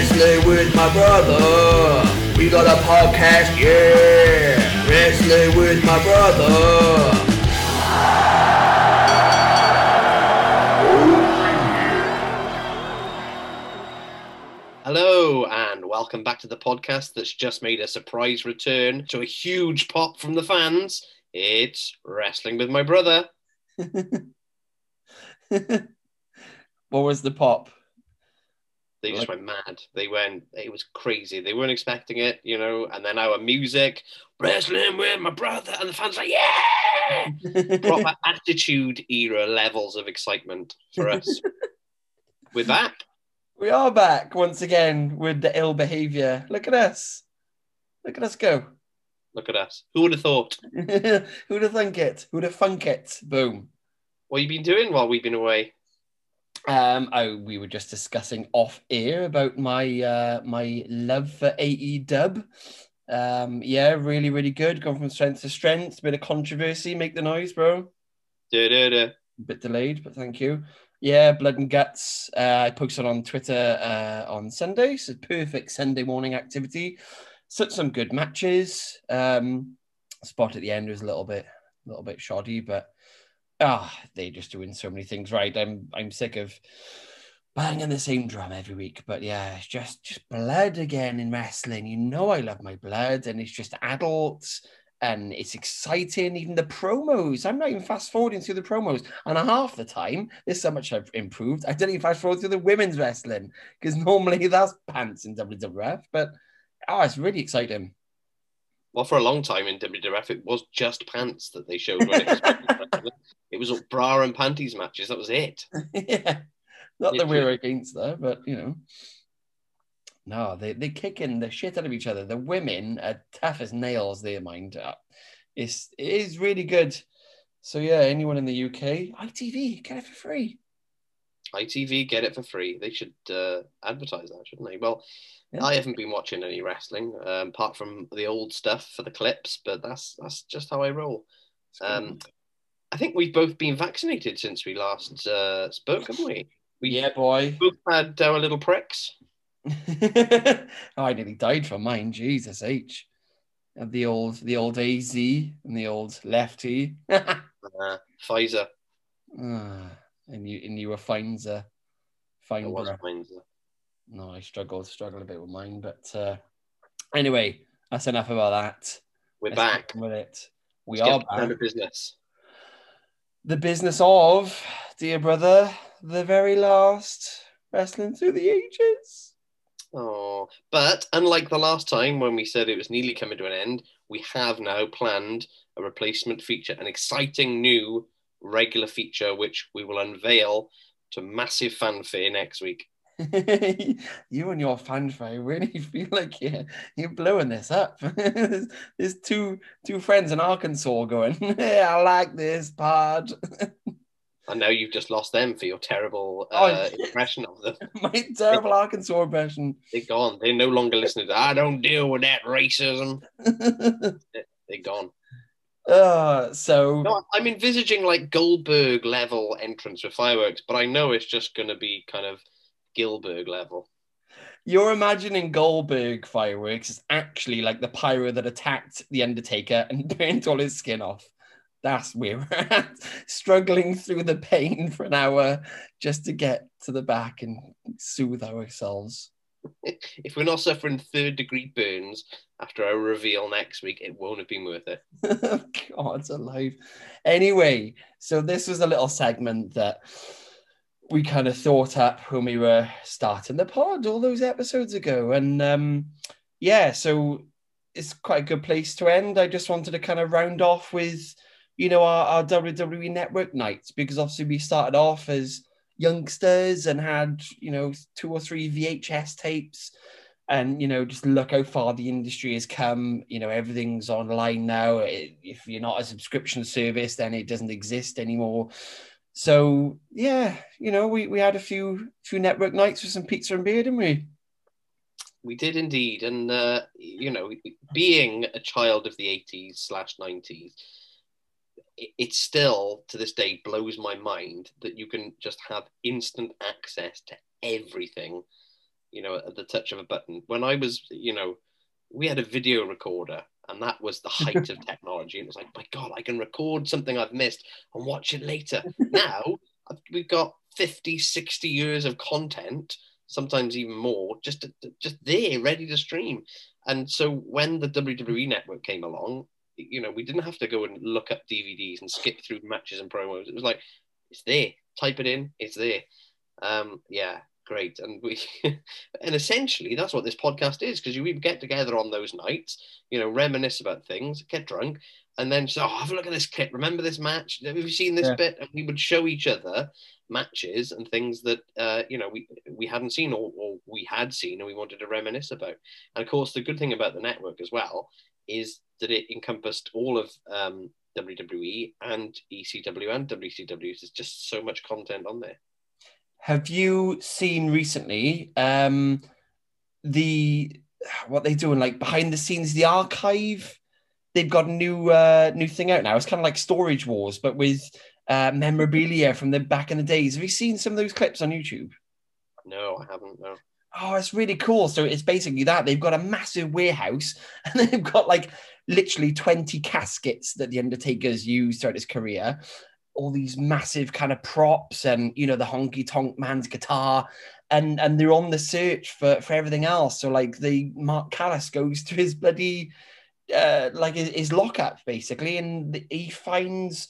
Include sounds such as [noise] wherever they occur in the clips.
Wrestling with my brother. We got a podcast, yeah. Wrestling with my brother. Hello, and welcome back to the podcast that's just made a surprise return to a huge pop from the fans. It's Wrestling with My Brother. [laughs] what was the pop? They just went mad. They went, it was crazy. They weren't expecting it, you know. And then our music, Wrestling with My Brother, and the fans like, yeah! [laughs] Proper attitude era levels of excitement for us. [laughs] We're back. we are back once again with the ill behavior. Look at us. Look at us go. Look at us. Who would have thought? [laughs] Who'd have thunk it? Who'd have thunk it? Boom. What have you been doing while we've been away? Um, I, we were just discussing off air about my uh, my love for AE Dub. Um, yeah, really, really good. Gone from strength to strength. Bit of controversy. Make the noise, bro. Da-da-da. bit delayed, but thank you. Yeah, blood and guts. Uh, I posted on Twitter uh, on Sunday. So perfect Sunday morning activity. Such some good matches. Um, spot at the end was a little bit, a little bit shoddy, but ah, they're just doing so many things right. I'm, I'm sick of banging the same drum every week. But yeah, it's just, just blood again in wrestling. You know, I love my blood, and it's just adults and it's exciting. Even the promos, I'm not even fast forwarding through the promos, and half the time there's so much I've improved. I don't even fast forward through the women's wrestling because normally [laughs] that's pants in WWF, but oh, it's really exciting. Well, for a long time in WWF, it was just pants that they showed. When it, was [laughs] it was all bra and panties matches. That was it. [laughs] yeah, not that we're against that, but you know. No, they they kicking the shit out of each other. The women are tough as nails. Their mind up. It's it is really good. So yeah, anyone in the UK, ITV, get it for free. ITV get it for free. They should uh, advertise that, shouldn't they? Well, Yeah. I haven't been watching any wrestling um, apart from the old stuff for the clips, but that's that's just how I roll. Um, I think we've both been vaccinated since we last uh, spoke, haven't we? We yeah, boy. both had our little pricks. [laughs] I nearly died from mine. Jesus H. Of the old the old AZ and the old lefty. [laughs] Uh, Pfizer. and you and you were Finzer. It was Finder. Pfizer. No, I struggled, struggled a bit with mine, but uh, anyway, that's enough about that. We're Let's back. with it. We Let's are back. business. The business of, dear brother, the very last wrestling through the ages. Oh, but unlike the last time when we said it was nearly coming to an end, we have now planned a replacement feature, an exciting new regular feature, which we will unveil to massive fanfare next week. [laughs] you and your fanfare really [laughs] feel like you're, you're blowing this up. [laughs] there's, there's two two friends in Arkansas going, yeah, I like this pod. I know you've just lost them for your terrible Oh, uh, yeah. impression of them. My terrible Arkansas impression. They're gone. They're no longer listening to I don't deal with that racism. They're gone. uh, so No, I'm envisaging like Goldberg level entrance with fireworks, but I know it's just going to be kind of Gilberg level. you're imagining Goldberg fireworks is actually like the pyro that attacked the Undertaker [laughs] and burnt all his skin off. That's where we're at, [laughs] struggling through the pain for an hour just to get to the back and soothe ourselves. [laughs] If we're not suffering third degree burns after our reveal next week, it won't have been worth it. God alive. Anyway, so this was a little segment that we kind of thought up when we were starting the pod all those episodes ago. And um, yeah, so it's quite a good place to end. I just wanted to kind of round off with, you know, our, our WWE Network nights because obviously we started off as youngsters and had, you know, two or three VHS tapes and you know just look how far the industry has come you know everything's online now It- if you're not a subscription service then it doesn't exist anymore so yeah you know we, we had a few few network nights with some pizza and beer didn't we? We did indeed, and uh, you know, being a child of the '80s slash '90s, it, it still to this day blows my mind that you can just have instant access to everything you know, at the touch of a button. When I was, you know, we had a video recorder and that was the [laughs] height of technology. And it was like, my God, I can record something I've missed and watch it later. now we've got 50, 60 years of content, sometimes even more, just just there, ready to stream. And so when the WWE network came along, you know, we didn't have to go and look up DVDs and skip through matches and promos. It was like, it's there. Type it in, it's there. Um, yeah, great. And we, [laughs] and essentially, that's what this podcast is because we get together on those nights, you know, reminisce about things, get drunk, and then say, oh, have a look at this clip. Remember this match? Have you seen this yeah. bit? And we would show each other matches and things that uh, you know we we hadn't seen or, or we had seen and we wanted to reminisce about. And of course, the good thing about the network as well is that it encompassed all of um, WWE and ECW and WCW. There's just so much content on there. Have you seen recently um, the what they doing like behind the scenes, the archive? They've got a new uh, new thing out now. It's kind of like Storage Wars, but with uh, memorabilia from the back in the days. Have you seen some of those clips on YouTube? No, I haven't. No. Oh, it's really cool. So it's basically that they've got a massive warehouse [laughs] and they've got like literally 20 caskets that the Undertaker's used throughout his career. All these massive kind of props and you know the honky tonk man's guitar, and and they're on the search for for everything else. So like the Mark Calaway goes to his bloody uh, like his, his lockup basically, and he finds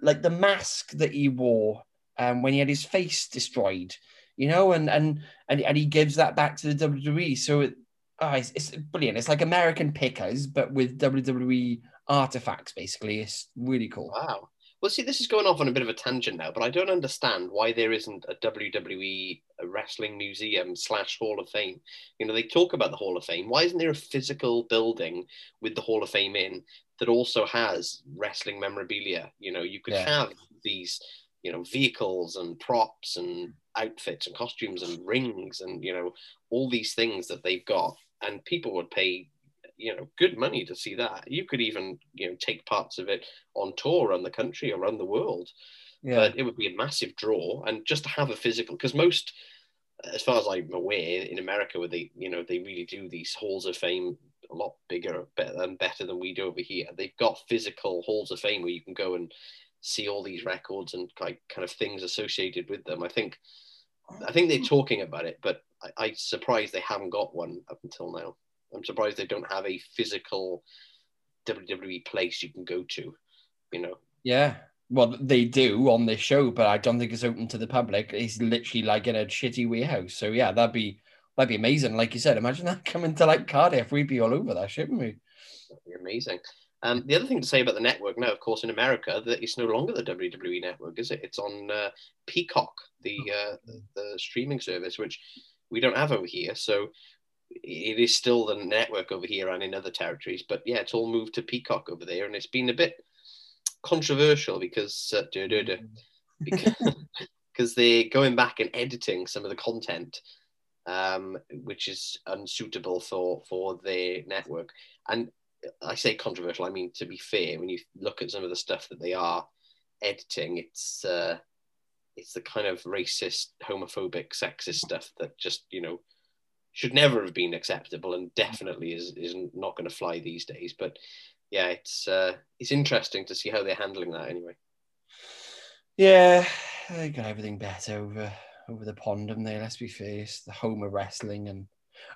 like the mask that he wore um, when he had his face destroyed you know, and and and, and he gives that back to the WWE. So it, oh, it's, it's brilliant. It's like American Pickers, but with WWE artifacts. Basically, it's really cool. Wow. Well, see, this is going off on a bit of a tangent now, but I don't understand why there isn't a WWE wrestling museum slash Hall of Fame. You know, they talk about the Hall of Fame. Why isn't there a physical building with the Hall of Fame in that also has wrestling memorabilia? You know, you could yeah. have these, you know, vehicles and props and outfits and costumes and rings and you know all these things that they've got and people would pay you know good money to see that you could even you know take parts of it on tour around the country around the world yeah. but it would be a massive draw and just to have a physical because most as far as i'm aware in america where they you know they really do these halls of fame a lot bigger better and better than we do over here they've got physical halls of fame where you can go and see all these records and like kind of things associated with them. I think I think they're talking about it, but I, I'm surprised they haven't got one up until now. I'm surprised they don't have a physical WWE place you can go to. You know. Yeah. Well, they do on this show, but I don't think it's open to the public. It's literally like in a shitty warehouse. So yeah, that'd be that'd be amazing. Like you said, imagine that [laughs] coming to like Cardiff. We'd be all over that, shouldn't we? That'd be amazing. Um, the other thing to say about the network now, of course, in America, that it's no longer the WWE network, is it? It's on uh, Peacock, the uh, the streaming service, which we don't have over here. So it is still the network over here and in other territories. But yeah, it's all moved to Peacock over there, and it's been a bit controversial because uh, duh, duh, duh, because, [laughs] because they're going back and editing some of the content um, which is unsuitable for for their network. And I say controversial. I mean, to be fair, when you look at some of the stuff that they are editing, it's uh, it's the kind of racist, homophobic, sexist stuff that just you know should never have been acceptable, and definitely is is not going to fly these days. But yeah, it's uh, it's interesting to see how they're handling that anyway. Yeah, they got everything better over over the pond, haven't they? Let's be fair, the home of wrestling, and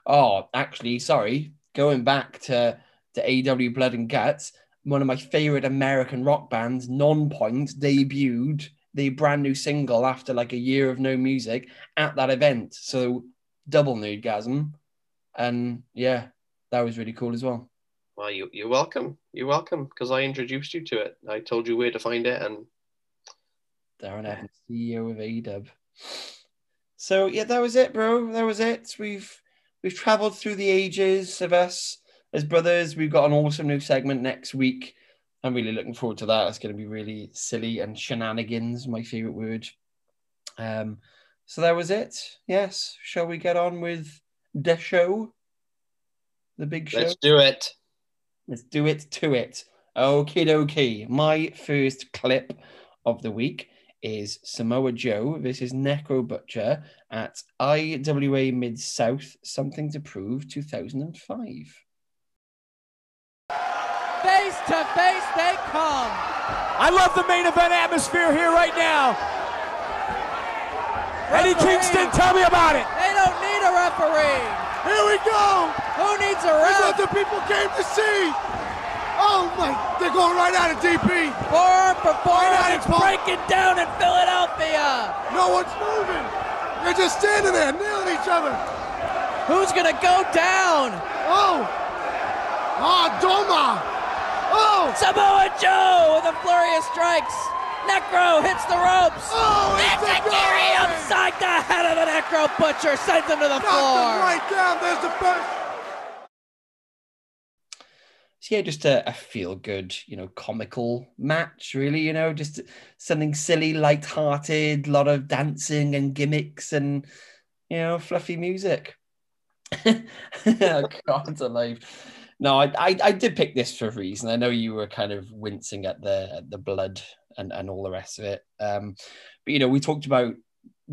oh, actually, sorry, going back to to AW Blood and Guts, one of my favorite American rock bands, Nonpoint, debuted the brand new single after like a year of no music at that event. So double nerdgasm. And yeah, that was really cool as well. Well, you, you're welcome. You're welcome because I introduced you to it. I told you where to find it. And Darren Evans, CEO of AEW. So yeah, that was it, bro. That was it. We've we've traveled through the ages of us as brothers, we've got an awesome new segment next week. I'm really looking forward to that. It's going to be really silly and shenanigans, my favorite word. Um, so that was it. Yes. Shall we get on with the show? The big show? Let's do it. Let's do it to it. Okay, dokie. My first clip of the week is Samoa Joe This is Necro Butcher at IWA Mid South Something to Prove 2005. Face to face they come. I love the main event atmosphere here right now. Eddie Kingston, tell me about it. They don't need a referee. Here we go. Who needs a That's what the people came to see. Oh my, they're going right at it, DP. Forearm for forearm. Right It's breaking down in Philadelphia. No one's moving. They're just standing there, nailing each other. Who's gonna go down? Oh. Ah, Doma. Oh. Samoa Joe with a flurry of strikes. Necro hits the ropes. Oh, it's the Enzuigiri guy. upside the head of the Necro Butcher sends him to the Knocked him floor. right down. There's the first. So yeah, just a, a feel good, you know, comical match, really, you know, just something silly, light-hearted, a lot of dancing and gimmicks and you know, fluffy music. [laughs] Oh, God alive. No, I, I I did pick this for a reason. I know you were kind of wincing at the at the blood and, and all the rest of it. Um, but you know, we talked about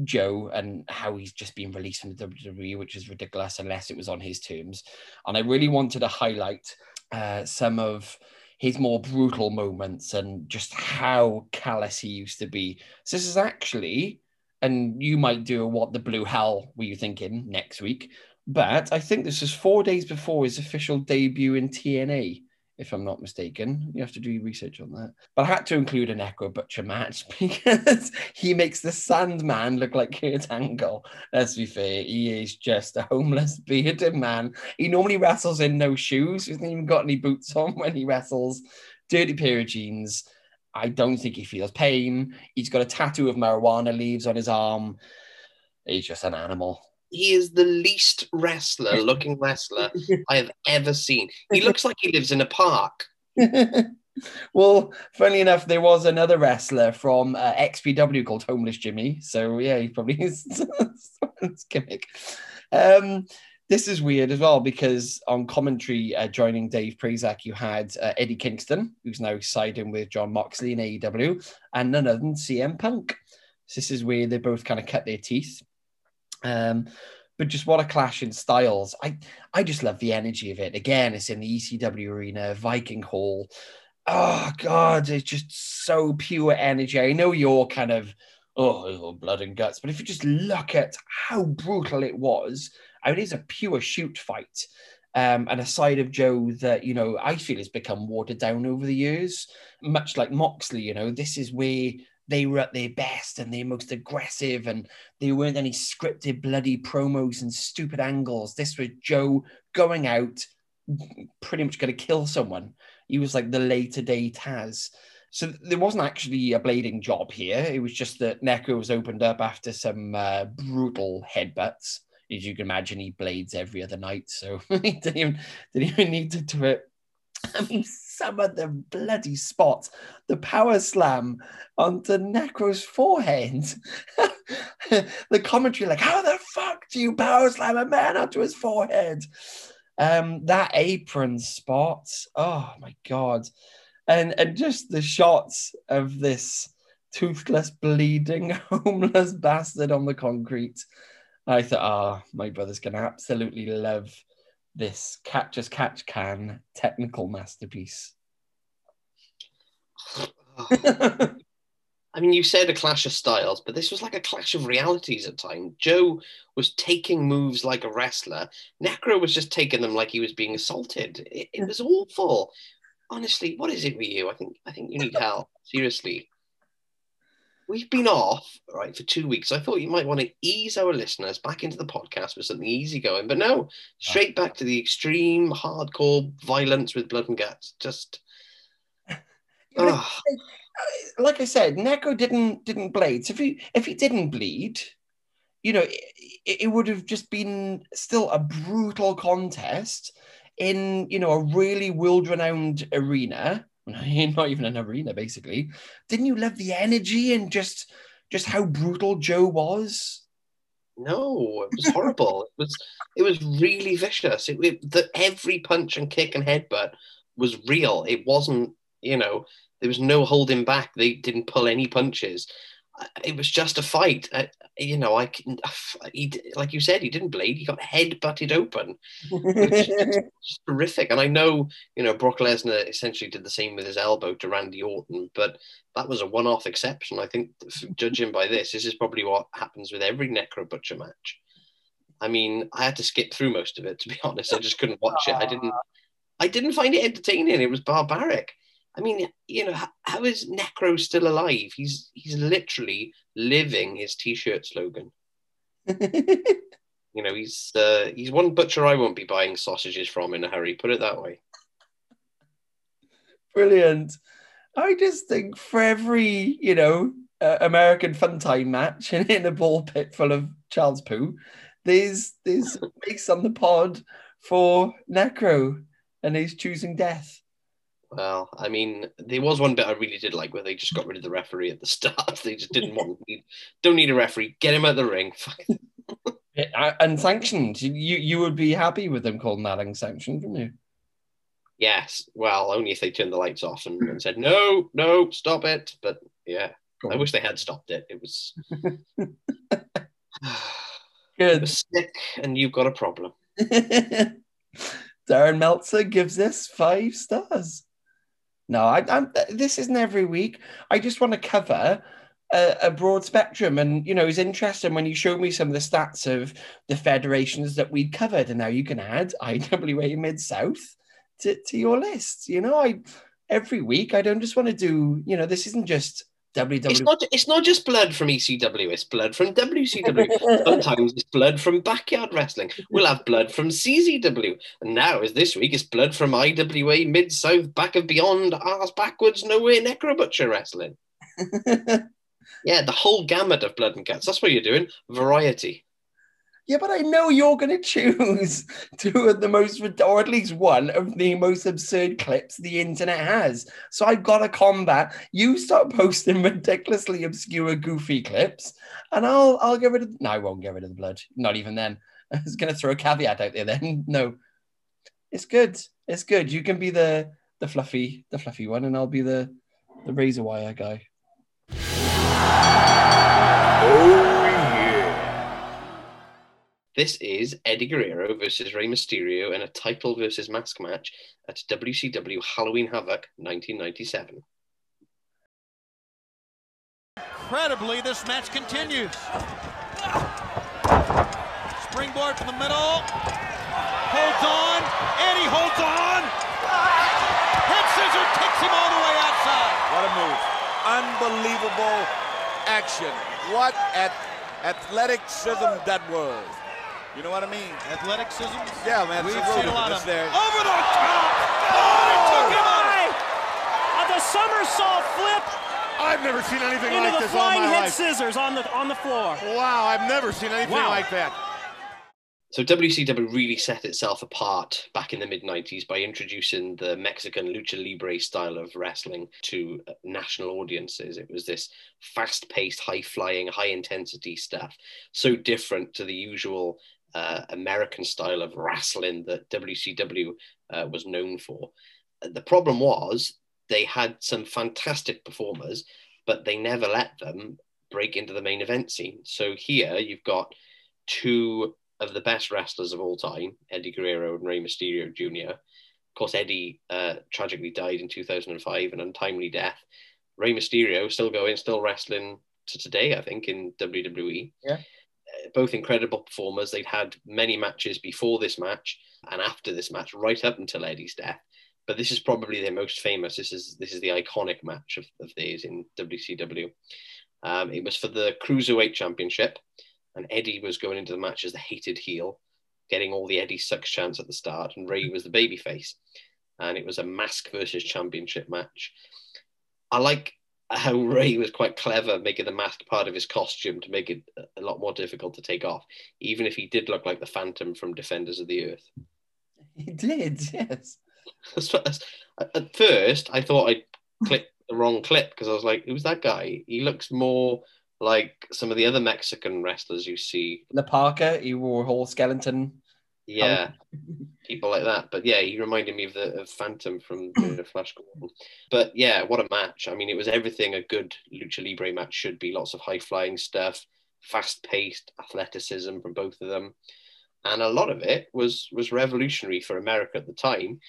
Joe and how he's just been released from the WWE, which is ridiculous unless it was on his terms. And I really wanted to highlight uh, some of his more brutal moments and just how callous he used to be. So this is actually, and you might do what the blue hell were you thinking next week, but I think this is four days before his official debut in TNA, if I'm not mistaken. You have to do research on that. But I had to include a Necro Butcher match [laughs] because he makes the Sandman look like Kurt Angle. Let's be fair, he is just a homeless bearded man. He normally wrestles in no shoes. He hasn't even got any boots on when he wrestles. Dirty pair of jeans. I don't think he feels pain. He's got a tattoo of marijuana leaves on his arm. He's just an animal. He is the least wrestler [laughs] looking wrestler [laughs] I have ever seen. He looks like he lives in a park. [laughs] well, funny enough, there was another wrestler from uh, XPW called Homeless Jimmy. So yeah, he probably is gimmick. Um, this is weird as well because on commentary uh, joining Dave Prazak, you had uh, Eddie Kingston, who's now siding with Jon Moxley in AEW, and none other than CM Punk. So this is where they both kind of cut their teeth. Um, but just what a clash in styles. I I just love the energy of it. Again, it's in the ECW arena, Viking Hall. Oh God, it's just so pure energy. I know you're kind of oh blood and guts, but if you just look at how brutal it was, I mean, it's a pure shoot fight. Um, and a side of Joe that you know I feel has become watered down over the years, much like Moxley. You know, this is where they were at their best and their most aggressive, and there weren't any scripted bloody promos and stupid angles. This was Joe going out, pretty much going to kill someone. He was like the later day Taz. So there wasn't actually a blading job here. It was just that Necro was opened up after some uh, brutal headbutts. As you can imagine, he blades every other night, so [laughs] he didn't even, didn't even need to do it. I mean, some of the bloody spots, the power slam onto Necro's forehead. [laughs] the commentary, like, how the fuck do you power slam a man onto his forehead? Um, that apron spot, oh my god. And and just the shots of this toothless, bleeding, [laughs] homeless bastard on the concrete. I thought, ah, my brother's gonna absolutely love this catch as catch can technical masterpiece. I mean, you said a clash of styles, but this was like a clash of realities at times. Joe was taking moves like a wrestler. Necro was just taking them like he was being assaulted. It, it was awful. Honestly, what is it with you? I think I think you need help. Seriously. We've been off, right, for two weeks. I thought you might want to ease our listeners back into the podcast with something easygoing, but no, straight back to the extreme, hardcore violence with blood and guts. Just [laughs] ah. Like, uh, like I said, Necro didn't didn't bleed. So if he if he didn't bleed, you know, it, it would have just been still a brutal contest in you know a really world renowned arena. [laughs] Not even an arena, basically. Didn't you love the energy and just just how brutal Joe was? No, it was horrible. it was it was really vicious. It, it the, every punch and kick and headbutt was real. It wasn't, you know, there was no holding back. They didn't pull any punches. It was just a fight. Uh, you know, I he, like you said, he didn't bleed. He got head butted open. It's [laughs] horrific. And I know, you know, Brock Lesnar essentially did the same with his elbow to Randy Orton, but that was a one-off exception. I think, judging by this, this is probably what happens with every Necro Butcher match. I mean, I had to skip through most of it to be honest. I just couldn't watch it. I didn't. I didn't find it entertaining. It was barbaric. I mean, you know, how, how is Necro still alive? He's he's literally living his t-shirt slogan. [laughs] You know, he's uh, he's one butcher I won't be buying sausages from in a hurry. Put it that way. Brilliant. I just think for every, you know, uh, American fun time match and in a ball pit full of Charles Poo, there's there's [laughs] place on the pod for Necro and he's choosing death. Well, I mean, there was one bit I really did like where they just got rid of the referee at the start. [laughs] They just didn't want, to [laughs] need don't need a referee. Get him out of the ring. [laughs] Fuck. Yeah, Unsanctioned. You you would be happy with them calling that unsanctioned, wouldn't you? Yes, well, only if they turned the lights off and, and said no, no, stop it. But yeah, I wish they had stopped it. It was, [sighs] it Good. was sick, and you've got a problem. Darren Meltzer gives this five stars. No, I, I'm, uh, this isn't every week. I just want to cover a, a broad spectrum. And, you know, it's interesting when you show me some of the stats of the federations that we'd covered. And now you can add [laughs] IWA Mid South to, to your list. You know, I every week, I don't just want to do, you know, this isn't just WWE. It's not. It's not just blood from ECW. It's blood from WCW. [laughs] Sometimes it's blood from backyard wrestling. We'll have blood from CZW. And now, as this week, it's blood from IWA Mid South, back of beyond, arse backwards, nowhere, necro butcher wrestling. [laughs] Yeah, the whole gamut of blood and guts. That's what you're doing. Variety. Yeah, but I know you're going [laughs] to choose two of the most, or at least one of the most absurd clips the internet has. So I've got to combat. You start posting ridiculously obscure, goofy clips, and I'll I'll get rid of. No, I won't get rid of the blood. Not even then. [laughs] I was going to throw a caveat out there. Then [laughs] no, it's good. It's good. You can be the the fluffy the fluffy one, and I'll be the the razor wire guy. Oh. This is Eddie Guerrero versus Rey Mysterio in a title versus mask match at WCW Halloween Havoc 1997. Incredibly, this match continues. Springboard from the middle. Holds on. Eddie holds on. Head scissor takes him all the way outside. What a move. Unbelievable action. What at athleticism that was. You know what I mean? Athleticism. Yeah, man. We've seen a lot of there. over the top. Oh, it took him out. Uh, the somersault flip I've never seen anything into like the this all flying head scissors on the on the floor. Wow, I've never seen anything Wow. like that. So WCW really set itself apart back in the mid 90s by introducing the Mexican lucha libre style of wrestling to uh, national audiences. It was this fast paced, high flying, high intensity stuff, so different to the usual uh, American style of wrestling that WCW uh, was known for. The problem was they had some fantastic performers, but they never let them break into the main event scene. So here you've got two of the best wrestlers of all time, Eddie Guerrero and Rey Mysterio Jr. Of course, Eddie uh, tragically died in 2005, an untimely death. Rey Mysterio still going, still wrestling to today, I think, in WWE. Yeah. Both incredible performers. They'd had many matches before this match and after this match, right up until Eddie's death. But this is probably their most famous. This is this is the iconic match of, of theirs in WCW. Um, it was for the Cruiserweight Championship and Eddie was going into the match as the hated heel, getting all the Eddie sucks chants at the start, and Rey was the babyface. And it was a mask versus championship match. I like how Rey was quite clever making the mask part of his costume to make it a lot more difficult to take off, even if he did look like the Phantom from Defenders of the Earth. He did, yes. [laughs] At first, I thought I'd clicked the wrong clip because I was like, who's that guy? He looks more like some of the other Mexican wrestlers you see The Parka, he wore a whole skeleton. Yeah, people like that. But yeah, he reminded me of the of Phantom from [clears throat] the Flash Gordon. But yeah, what a match! I mean, it was everything a good lucha libre match should be. Lots of high flying stuff, fast paced athleticism from both of them, and a lot of it was was revolutionary for America at the time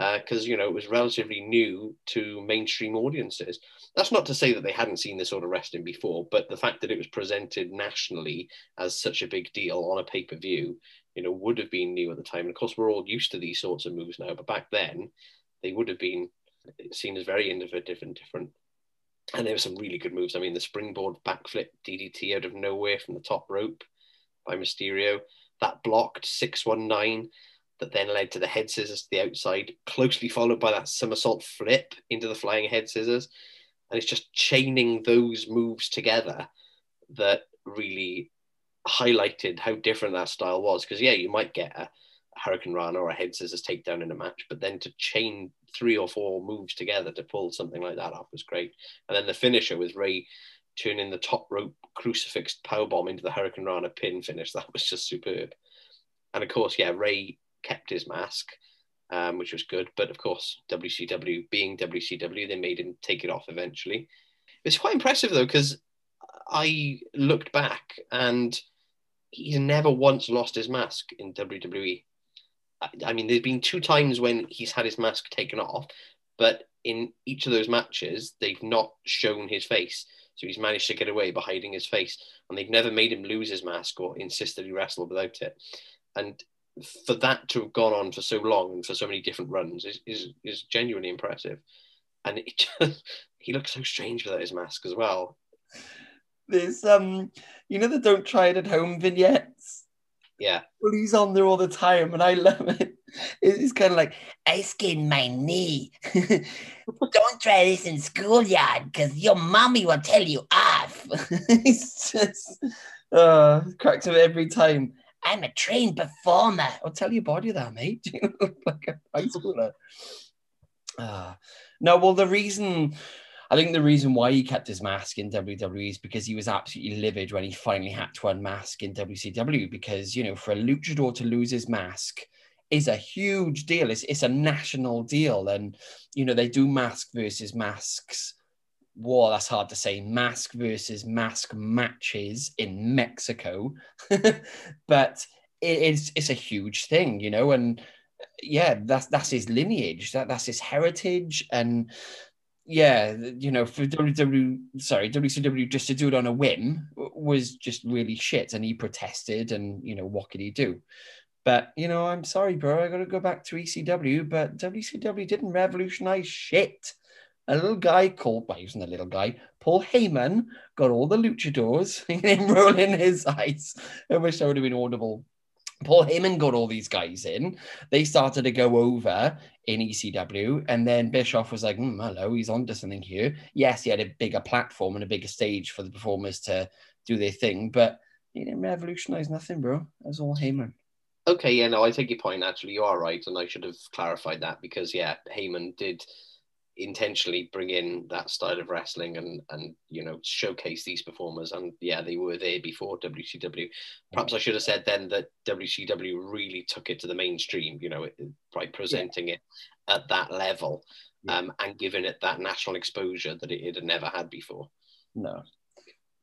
uh, because you know it was relatively new to mainstream audiences. That's not to say that they hadn't seen this sort of wrestling before, but the fact that it was presented nationally as such a big deal on a pay per view, you know, would have been new at the time. And of course, we're all used to these sorts of moves now, but back then they would have been seen as very innovative and different. And there were some really good moves. I mean, the springboard backflip DDT out of nowhere from the top rope by Mysterio, that blocked 619 that then led to the head scissors to the outside, closely followed by that somersault flip into the flying head scissors. And it's just chaining those moves together that really highlighted how different that style was. Because, yeah, you might get a, Hurricanrana or a head scissors takedown in a match, but then to chain three or four moves together to pull something like that off was great. And then the finisher with Rey turning the top rope crucifix powerbomb into the Hurricanrana pin finish, [laughs] that was just superb. And of course, yeah, Rey kept his mask, um, which was good. But of course, WCW being WCW, they made him take it off eventually. It's quite impressive though, because I looked back and he's never once lost his mask in WWE. I, mean, there's been two times when he's had his mask taken off, but in each of those matches, they've not shown his face. So he's managed to get away by hiding his face, and they've never made him lose his mask or insist that he wrestle without it. And for that to have gone on for so long and for so many different runs is is, is genuinely impressive. And it [laughs] just, he looks so strange without his mask as well. There's um, you know the don't try it at home vignettes. Yeah. Well, he's on there all the time, and I love it. It's kind of like I skinned my knee. [laughs] Don't try this in schoolyard because your mommy will tell you off. [laughs] it's just uh, cracks him every time. I'm a trained performer. I'll tell your body that, mate. You [laughs] look like a high schooler. Uh, no, well, the reason I think the reason why he kept his mask in WWE is because he was absolutely livid when he finally had to unmask in WCW. Because, you know, for a luchador to lose his mask is a huge deal. It's, it's a national deal. And, you know, they do mask versus masks. War, that's hard to say. Mask versus mask matches in Mexico. [laughs] but it, it's, it's a huge thing, you know, and yeah, that's that's his lineage, that that's his heritage, and yeah, you know, for WW, sorry, WCW just to do it on a whim was just really shit. And he protested, and you know, what could he do? But you know, I'm sorry, bro, I got to go back to ECW. But WCW didn't revolutionize shit. A little guy called, well, he wasn't a little guy, Paul Heyman got all the luchadors, [laughs] him rolling his eyes. I wish that would have been audible. Paul Heyman got all these guys in. They started to go over in ECW, and then Bischoff was like, mm, "Hello, he's onto something here." Yes, he had a bigger platform and a bigger stage for the performers to do their thing, but he didn't revolutionize nothing, bro. That was all Heyman. Okay, yeah, no, I take your point. Actually, you are right, and I should have clarified that because yeah, Heyman did intentionally bring in that style of wrestling and and you know showcase these performers. And yeah they were there before WCW perhaps I should have said then that WCW really took it to the mainstream you know by presenting yeah. it at that level yeah. um, and giving it that national exposure that it, it, had never had before. No.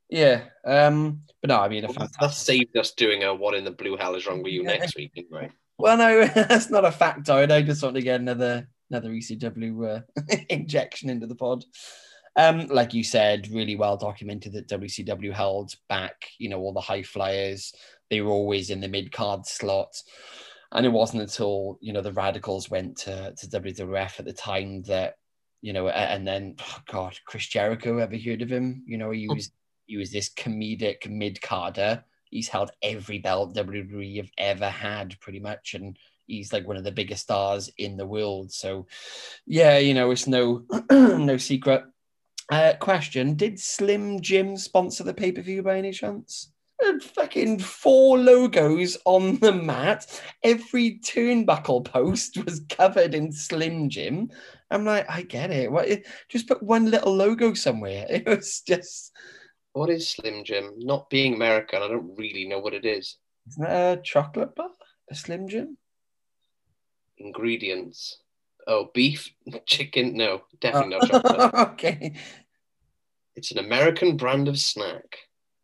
Yeah um but no I mean well, that saved us doing a what in the blue hell is wrong with you next week right well no [laughs] that's not a factoid I just want to get another another ECW uh, [laughs] injection into the pod. Um, like you said, really well documented that WCW held back, you know, all the high flyers. They were always in the mid card slot. And it wasn't until, you know, the Radicalz went to, to WWF at the time that, you know, and then, oh God, Chris Jericho, ever heard of him? You know, he was, he was this comedic mid carder. He's held every belt WWE have ever had pretty much. And he's like one of the biggest stars in the world. So, yeah, you know, it's no [clears throat] no secret. Uh, question: Did Slim Jim sponsor the pay per view by any chance? And fucking four logos on the mat. Every turnbuckle post [laughs] was covered in Slim Jim. I'm like, I get it. What? Just put one little logo somewhere. [laughs] It was just. What is Slim Jim? Not being American, I don't really know what it is. Isn't that a chocolate bar? a Slim Jim? Ingredients. Oh, beef, [laughs] chicken. No, definitely not oh, chocolate. [laughs] okay. It's an American brand of snack.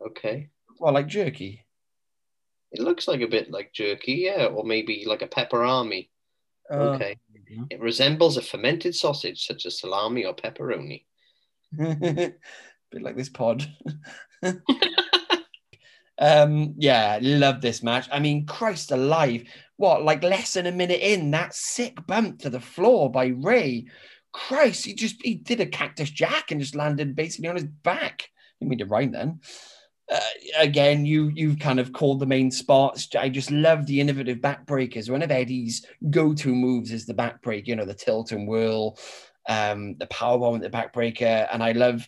Okay. Well, like jerky. It looks like a bit like jerky, yeah, or maybe like a pepperami. Oh. Okay. It resembles a fermented sausage such as salami or pepperoni. a [laughs] bit like this pod. Um, yeah, love this match. I mean, Christ alive. What, like less than a minute in, that sick bump to the floor by Rey. Christ, he just he did a cactus jack and just landed basically on his back. Didn't mean to rhyme then. Uh, again, you you've kind of called the main spots. I just love the innovative backbreakers. One of Eddie's go-to moves is the backbreak, you know, the tilt and whirl, um, the power bomb at the backbreaker. And I love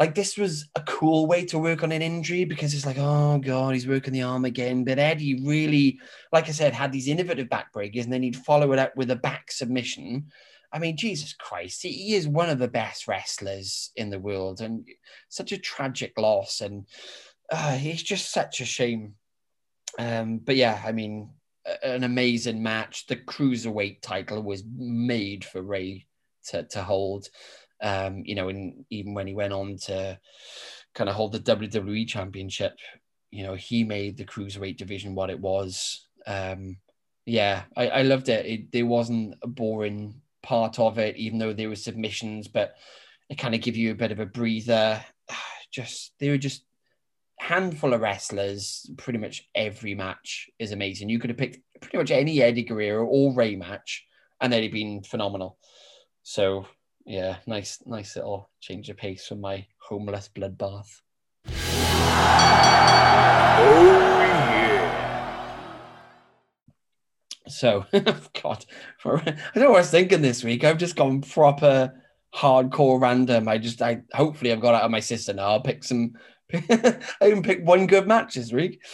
like this was a cool way to work on an injury because it's like, oh god, he's working the arm again. But Eddie really, like I said, had these innovative backbreakers, and then he'd follow it up with a back submission. I mean, Jesus Christ, he, is one of the best wrestlers in the world, and such a tragic loss, and uh, he's just such a shame. Um, but yeah, I mean, an amazing match. The cruiserweight title was made for Rey to, to hold. Um, you know, and even when he went on to kind of hold the WWE championship, you know, he made the cruiserweight division what it was. Um, yeah, I, I loved it. it. There wasn't a boring part of it, even though there were submissions, but it kind of give you a bit of a breather. [sighs] Just they were just handful of wrestlers. Pretty much every match is amazing. You could have picked pretty much any Eddie Guerrero or Rey match, and they'd have been phenomenal. So yeah, nice, nice little change of pace from my homeless bloodbath. Oh yeah. So, [laughs] God, for, I don't know what I was thinking this week. I've just gone proper hardcore random. I just, I hopefully I've got out of my system now. I'll pick some. [laughs] I even picked one good match this week.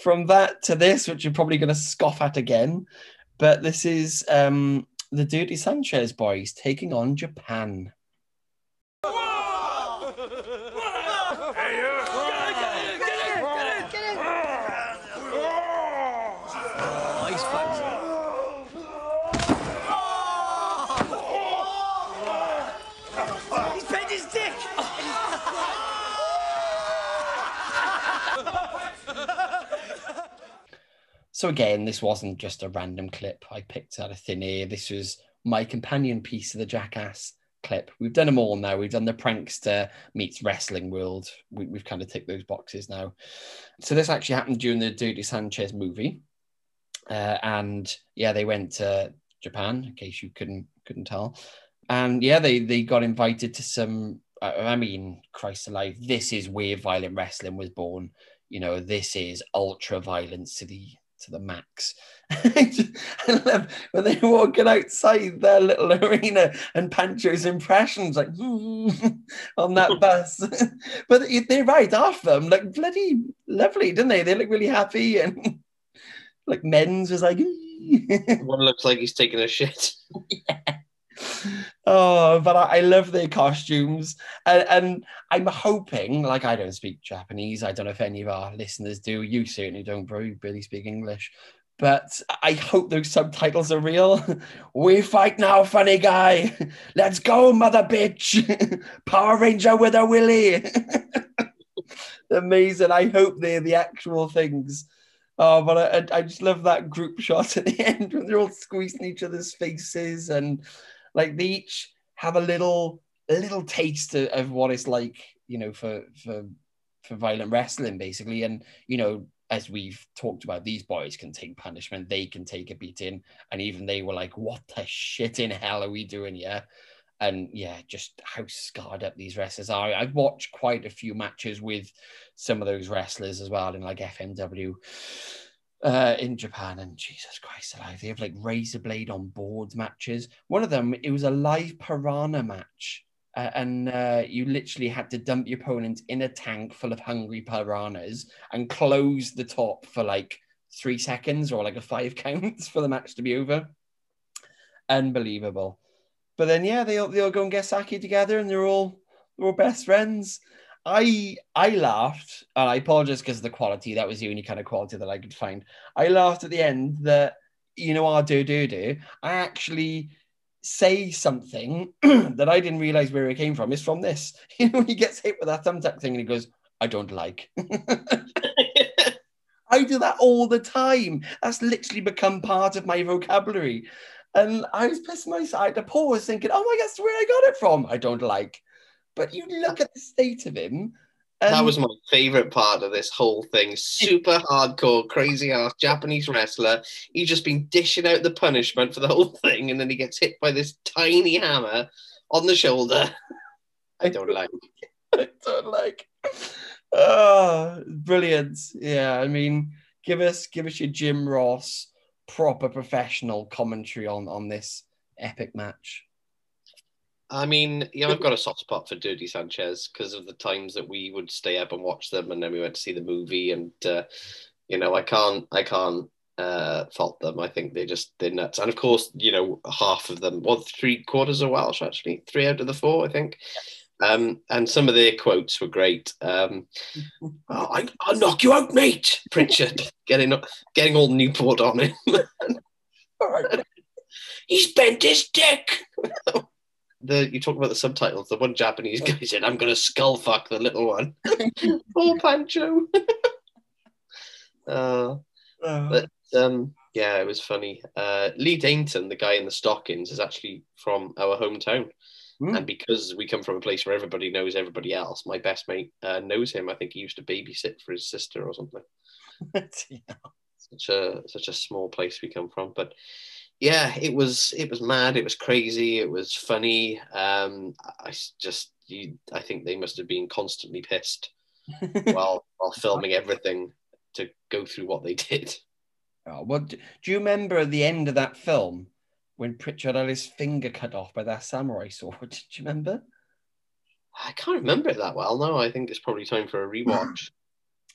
From that to this, which you're probably going to scoff at again, but this is um, the Dirty Sanchez boys taking on Japan. So again, this wasn't just a random clip I picked out of thin air. This was my companion piece of the Jackass clip. We've done them all now. We've done the prankster meets wrestling world. We, we've kind of ticked those boxes now. So this actually happened during the Dirty Sanchez movie, uh, and yeah, they went to Japan. In case you couldn't couldn't tell, and yeah, they they got invited to some. I I mean, Christ alive, this is where violent wrestling was born. You know, this is ultra violence to the to the max. [laughs] I love when they were walking outside their little arena and Pancho's impressions like [laughs] on that [laughs] bus. but they're right off them, like bloody lovely, didn't they? They look really happy and like men's was like One looks like he's taking a shit. Oh, but I, I love their costumes, and, and I'm hoping, like I don't speak Japanese, I don't know if any of our listeners do. You certainly don't, bro. You barely speak English, but I hope those subtitles are real. [laughs] we fight now, funny guy. [laughs] Let's go, mother bitch. [laughs] Power Ranger with a willy. Amazing. I hope they're the actual things. Oh, but I, I just love that group shot at the end when they're all squeezing each other's faces and like they each have a little a little taste of, of what it's like, you know, for for for violent wrestling, basically. And you know, as we've talked about, these boys can take punishment, they can take a beating, and even they were like, "What the shit in hell are we doing here?" And yeah, just how scarred up these wrestlers are. I've watched quite a few matches with some of those wrestlers as well in like FMW uh, in Japan, and Jesus Christ alive, they have like razor blade on boards matches. One of them, it was a live piranha match, uh, and uh, you literally had to dump your opponent in a tank full of hungry piranhas and close the top for like three seconds or like a five [laughs] counts for the match to be over. Unbelievable. But then yeah, they all, they all go and get sake together, and they're all they're all best friends. I I laughed, and I apologize because of the quality. That was the only kind of quality that I could find. I laughed at the end that you know our do do do. I actually say something [clears throat] that I didn't realize where it came from. It's from this. [laughs] You know, he gets hit with that thumbtack thing, and he goes, "I don't like." [laughs] I do that all the time. That's literally become part of my vocabulary. And I was pissing myself. I had to pause thinking, oh my God, that's where I got it from. I don't like. But you look at the state of him. And That was my favorite part of this whole thing. Super hardcore, crazy ass Japanese wrestler. He's just been dishing out the punishment for the whole [laughs] thing, and then he gets hit by this tiny hammer on the shoulder. [laughs] I don't like. [laughs] I don't like. Oh, brilliant. Yeah, I mean, give us give us your Jim Ross proper professional commentary on on this epic match. I mean, yeah, I've got a soft spot for Dirty Sanchez because of the times that we would stay up and watch them, and then we went to see the movie, and uh, you know, I can't, I can't uh, fault them. I think they just they're nuts, and of course, you know, half of them, well, three quarters are Welsh actually, three out of the four, I think. Um, and some of their quotes were great. Um, [laughs] "Oh, I, I'll knock you out, mate. Pritchard [laughs] getting getting all Newport on him. [laughs] All right. He's bent his dick. The you talk about the subtitles. The one Japanese guy said, "I'm gonna skull fuck the little one." [laughs] Poor Pancho. [laughs] uh, Oh, but um, yeah, it was funny. Uh, Lee Dainton, the guy in the stockings, is actually from our hometown. Hmm. And because we come from a place where everybody knows everybody else, my best mate uh, knows him. I think he used to babysit for his sister or something. [laughs] yeah. Such a such a small place we come from, but yeah, it was it was mad. It was crazy. It was funny. Um, I just you, I think they must have been constantly pissed while [laughs] while filming everything to go through what they did. Oh, well, do, do you remember at the end of that film when Pritchard had his finger cut off by that samurai sword? [laughs] Do you remember? I can't remember it that well. No, I think it's probably time for a rewatch. [clears throat]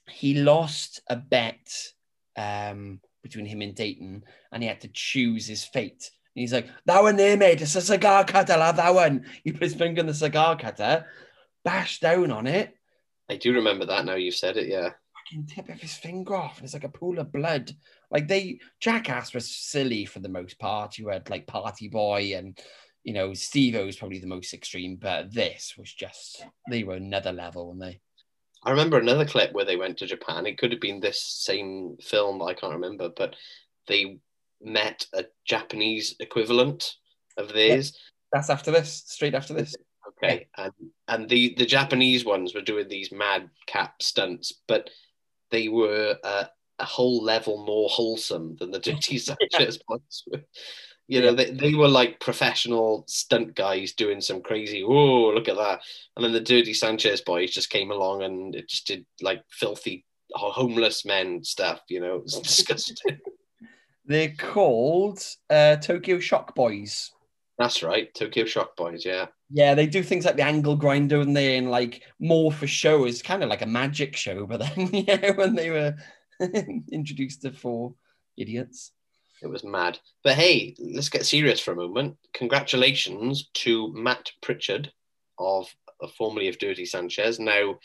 He lost a bet um, between him and Dainton, and he had to choose his fate. And he's like, "That one there, mate. It's a cigar cutter. I'll that one." He put his finger in the cigar cutter, bashed down on it, I do remember that now you've said it. Yeah, fucking tip of his finger off, and it's like a pool of blood. Like they, Jackass was silly for the most part. You had like Party Boy and you know Steve was probably the most extreme, but this was just they were another level, weren't they? I remember another clip where they went to Japan. It could have been this same film. I can't remember, but they met a Japanese equivalent of theirs. That's after this, straight after this. Okay, and and the the Japanese ones were doing these madcap stunts, but they were uh, a whole level more wholesome than the [laughs] Dirty Sanchez ones were. You know, they, they were like professional stunt guys doing some crazy, oh, look at that. And then the Dirty Sanchez boys just came along and it just did like filthy homeless men stuff, you know, it was [laughs] disgusting. They're called uh, Tokyo Shock Boys. That's right, Tokyo Shock Boys, yeah. Yeah, they do things like the angle grinder and they and like more for show. It's kind of like a magic show, but then [laughs] yeah, when they were [laughs] introduced to four idiots. It was mad. But hey, let's get serious for a moment. Congratulations to Matt Pritchard of uh, formerly of Dirty Sanchez, now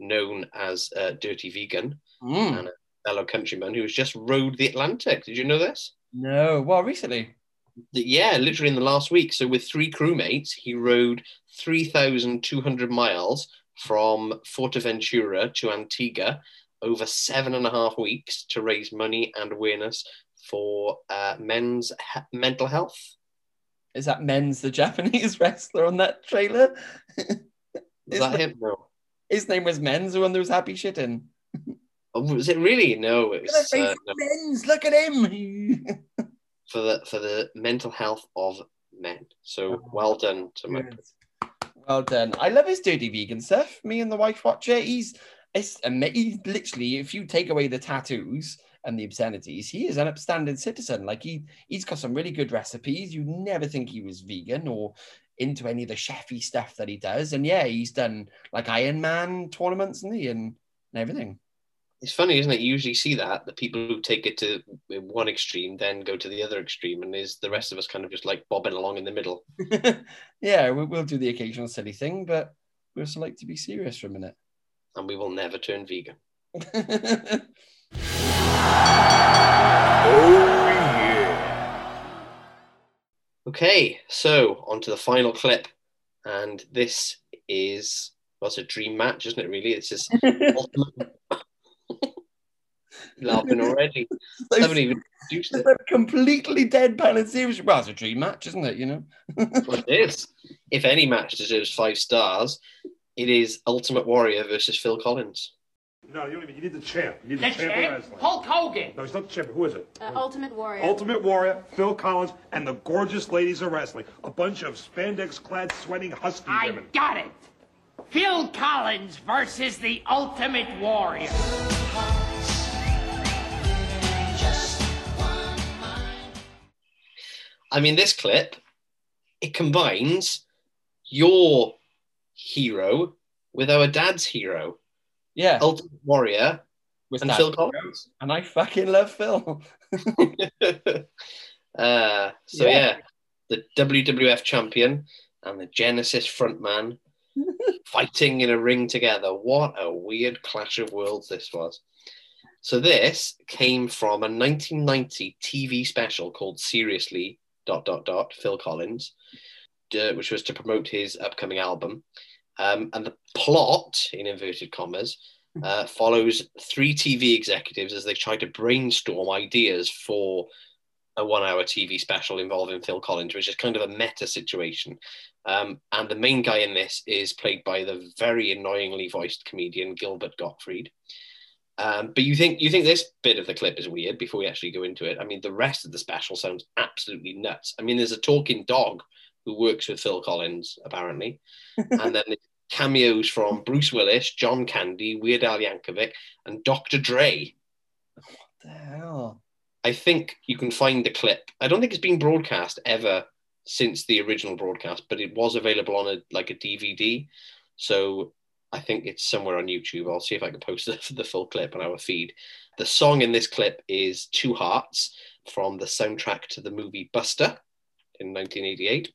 known as uh, Dirty Vegan, Mm. and a fellow countryman who has just rowed the Atlantic. Did you know this? No, well, recently. Yeah, literally in the last week. So with three crewmates, he rowed 3,200 miles from Fuerteventura to Antigua over seven and a half weeks to raise money and awareness for uh, men's he- mental health. Is that Men's the Japanese [laughs] wrestler on that trailer? [laughs] Is that him? No. His name was Men's, the one that was happy shitting. Oh, was it really? No, it was uh, no, Men's, look at him. [laughs] for the for the mental health of men. So Oh, well done to Matt. well done. I love his dirty vegan stuff. Me and the wife watch it. He's it's ama- he's literally, if you take away the tattoos and the obscenities, he is an upstanding citizen. Like he he's got some really good recipes. You never think he was vegan or into any of the chefy stuff that he does. And yeah, he's done like Iron Man tournaments and he and, and everything. It's funny, isn't it? You usually see that the people who take it to one extreme then go to the other extreme, and is the rest of us kind of just like bobbing along in the middle. [laughs] yeah, we, we'll do the occasional silly thing, but we also like to be serious for a minute. and we will never turn vegan. [laughs] Oh. Okay, so on to the final clip, and this is well, it's a dream match, isn't it? Really, is [laughs] ultimate. [laughs] laughing already. [laughs] Haven't even it. Completely deadpan and serious. Well, it's a dream match, isn't it? You know. Well, it is. If any match deserves five stars, it is Ultimate Warrior versus Phil Collins. No, you don't even. You need the champ. You need the, The champ, champ? of wrestling. Hulk Hogan. No, he's not the champ. Who is it? Uh, Ultimate Warrior. Ultimate Warrior, Phil Collins, and the gorgeous ladies of wrestling. A bunch of spandex-clad, sweating husky I women. got it. Phil Collins versus the Ultimate Warrior. I mean, this clip it combines your hero with our dad's hero, Yeah. Ultimate Warrior, with and. Phil Collins. And I fucking love Phil. [laughs] uh, so Yeah. yeah. the WWF champion and the Genesis frontman [laughs] fighting in a ring together. What a weird clash of worlds this was. So this came from a 1990 TV special called Seriously dot dot dot Phil Collins, uh, which was to promote his upcoming album. Um, and the plot, in inverted commas, uh, follows three TV executives as they try to brainstorm ideas for a one hour TV special involving Phil Collins, which is kind of a meta situation. Um, and the main guy in this is played by the very annoyingly voiced comedian Gilbert Gottfried. Um, but you think you think this bit of the clip is weird before we actually go into it. I mean, the rest of the special sounds absolutely nuts. I mean, there's a talking dog who works with Phil Collins apparently, [laughs] and then cameos from Bruce Willis, John Candy, Weird Al Yankovic, and Dr. Dre. What the hell? I think you can find the clip. I don't think it's been broadcast ever since the original broadcast, but it was available on a like a DVD. So I think it's somewhere on YouTube. I'll see if I can post [laughs] the, the full clip on our feed. The song in this clip is Two Hearts from the soundtrack to the movie Buster in 1988.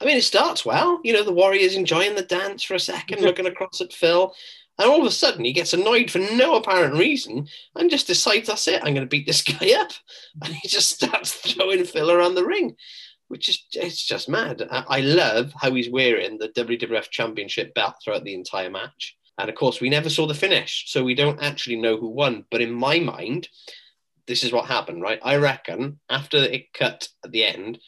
I mean, it starts well. You know, the Warriors enjoying the dance for a second, looking across at Phil. And all of a sudden, he gets annoyed for no apparent reason and just decides, that's it, I'm going to beat this [laughs] guy up. And he just starts throwing Phil around the ring, which is it's just mad. I, I love how he's wearing the WWF Championship belt throughout the entire match. And of course, we never saw the finish, so we don't actually know who won. But in my mind, this is what happened, right? I reckon after it cut at the end,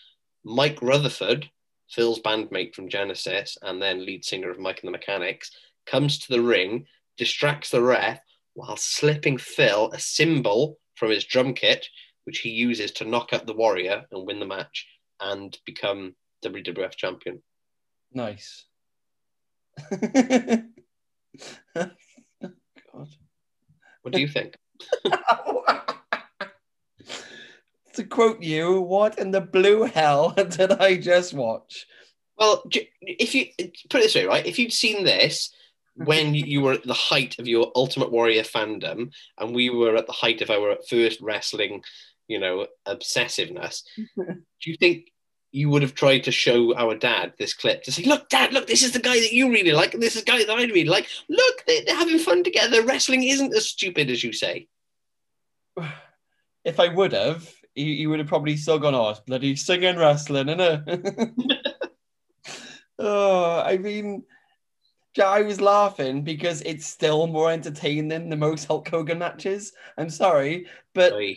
Mike Rutherford, Phil's bandmate from Genesis and then lead singer of Mike and the Mechanics, comes to the ring, distracts the ref while slipping Phil a cymbal from his drum kit, which he uses to knock out the Warrior and win the match and become WWF champion. Nice. [laughs] [laughs] God. What do you think? [laughs] to quote you, what in the blue hell [laughs] did I just watch? Well, if you put it this way, right? If you'd seen this when [laughs] you were at the height of your Ultimate Warrior fandom, and we were at the height of our first wrestling, you know, obsessiveness, [laughs] do you think you would have tried to show our dad this clip to say, "Look, Dad, look, this is the guy that you really like, and this is the guy that I really like. Look, they're having fun together. Wrestling isn't as stupid as you say." [sighs] If I would have, he, he would have probably still gone, oh, it's bloody singing wrestling, innit? [laughs] oh, I mean, I was laughing because it's still more entertaining than the most Hulk Hogan matches. I'm sorry, but Oi.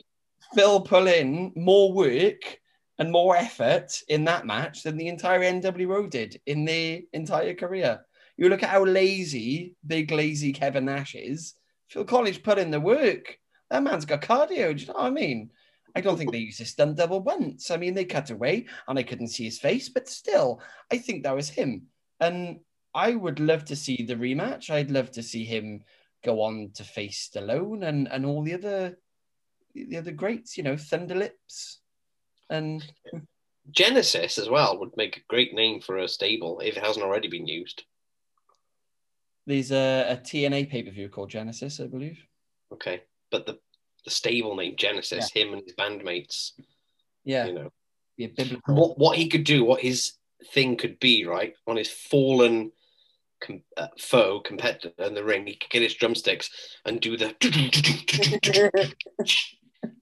Phil put in more work and more effort in that match than the entire NWO did in their entire career. You look at how lazy, big lazy Kevin Nash is. Phil Collins put in the work. That man's got cardio. Do you know what I mean? I don't think they used his stunt double once. I mean, they cut away and I couldn't see his face, but still, I think that was him. And I would love to see the rematch. I'd love to see him go on to face Stallone and, and all the other the other greats, you know, Thunder Lips. And Genesis as well would make a great name for a stable if it hasn't already been used. there's a, a TNA pay per view called Genesis, I believe. Okay, but the the stable name Genesis, him and his bandmates, Yeah, you know, be a biblical. what what he could do, what his thing could be, right? On his fallen com- uh, foe competitor in the ring, he could get his drumsticks and do the [laughs]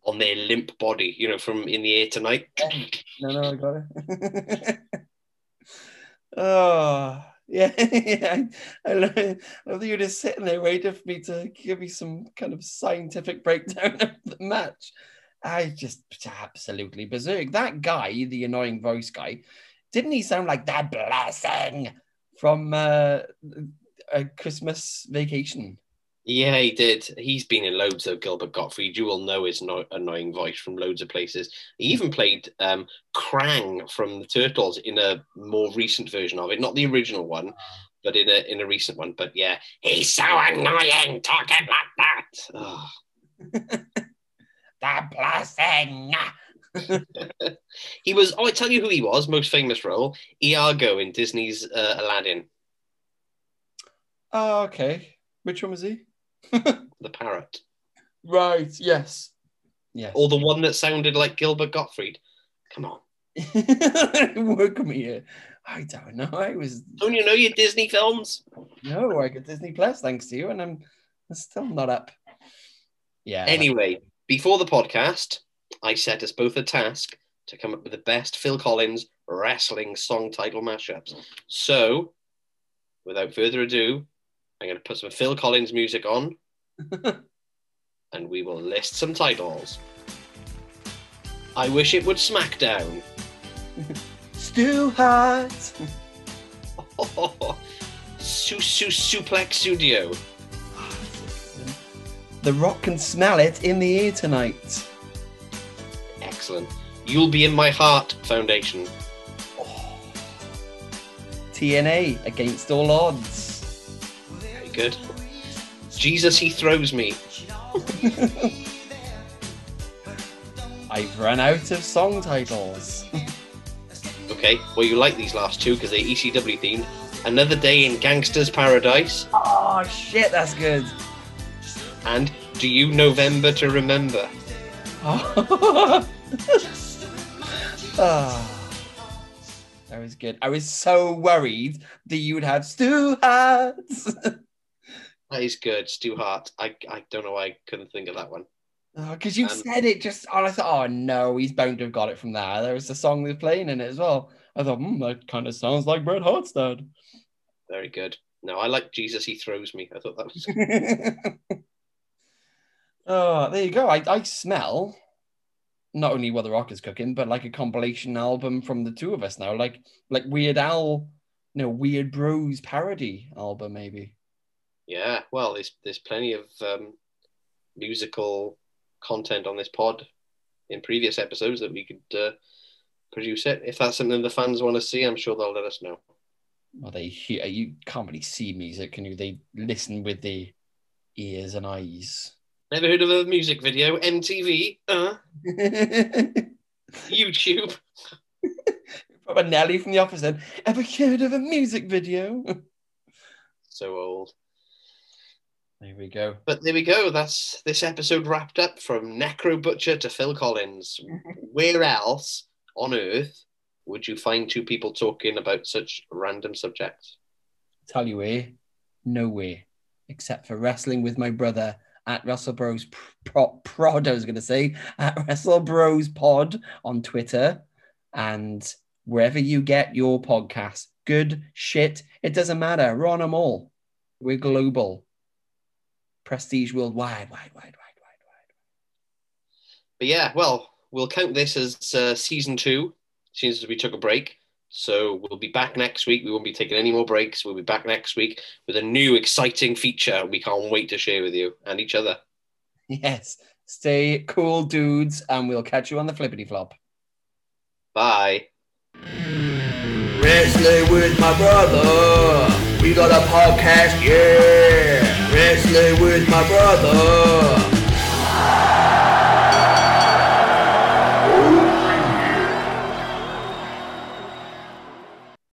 on their limp body, you know, from in the air tonight. No, no, I got it. [laughs] oh, yeah. [laughs] yeah. I, love I love that you're just sitting there waiting for me to give you some kind of scientific breakdown [laughs] of the match. I just absolutely berserk. That guy, the annoying voice guy, didn't he sound like that blessing from uh, a Christmas vacation? Yeah, he did. He's been in loads of Gilbert Gottfried. You will know his no- annoying voice from loads of places. He even played um, Krang from the Turtles in a more recent version of it, not the original one, but in a in a recent one. But yeah, he's so annoying talking like that. Oh. [laughs] That blessing. [laughs] he was. Oh, I tell you who he was. Most famous role, Iago in Disney's uh, Aladdin, Oh, okay. Which one was he? [laughs] the parrot, Right. Yes. Yes. or the one that sounded like Gilbert Gottfried. Come on, [laughs] Work me here. I don't know. I was don't you know your Disney films? no. I got Disney Plus thanks to you, and I'm, I'm still not up. Yeah. Anyway, before the podcast, I set us both a task to come up with the best Phil Collins wrestling song title mashups. So, without further ado, I'm going to put some Phil Collins music on [laughs] and we will list some titles. I wish it would Smackdown. [laughs] Stu Hart. [laughs] Su Su Suplex Studio. [sighs] The Rock can smell it in the air tonight. Excellent. You'll be in my heart Foundation. [sighs] TNA against all odds. Good. Jesus, he throws me. [laughs] I've run out of song titles. [laughs] Okay, well, you like these last two because they're ECW themed. Another Day in Gangster's Paradise oh shit, that's good. and Do You November to Remember? Oh. [laughs] That was good. I was so worried that you would have Stu Hats. That is good. Stu Hart. I, I don't know why I couldn't think of that one. Because you Um, said it just, and I thought, oh no, he's bound to have got it from there. There was a song they were playing in it as well. I thought, hmm, that kind of sounds like Bret Hart's dad. Very good. No, I like Jesus, he throws me. I thought that was. [laughs] oh, there you go. I, I smell not only what the Rock is cooking, but like a compilation album from the two of us now, like like Weird Al, you know, Weird Bros parody album maybe. Yeah, well, there's there's plenty of um, musical content on this pod in previous episodes that we could uh, produce it. If that's something the fans want to see, I'm sure they'll let us know. Well, they hear you can't really see music, can you? They listen with their ears and eyes. Never heard of a music video? MTV? Uh, [laughs] YouTube? Nelly from the office then. Ever heard of a music video? So old. There we go. But there we go. That's this episode wrapped up from Necro Butcher to Phil Collins. [laughs] Where else on earth would you find two people talking about such random subjects? Tell you where, nowhere, except for wrestling with my brother at Russell Bros Pro- Prod. I was going to say at Wrestle Bros Pod on Twitter and wherever you get your podcasts. Good shit. It doesn't matter. We're on them all. We're global. Prestige worldwide, wide, wide, wide, wide, wide. But yeah, well, we'll count this as uh, season two, since we took a break. So we'll be back next week. We won't be taking any more breaks. We'll be back next week with a new exciting feature we can't wait to share with you and each other. Yes. Stay cool, dudes, and we'll catch you on the flippity flop. Bye. Wrestling with my brother. We got a podcast, yeah. Nestle with my brother.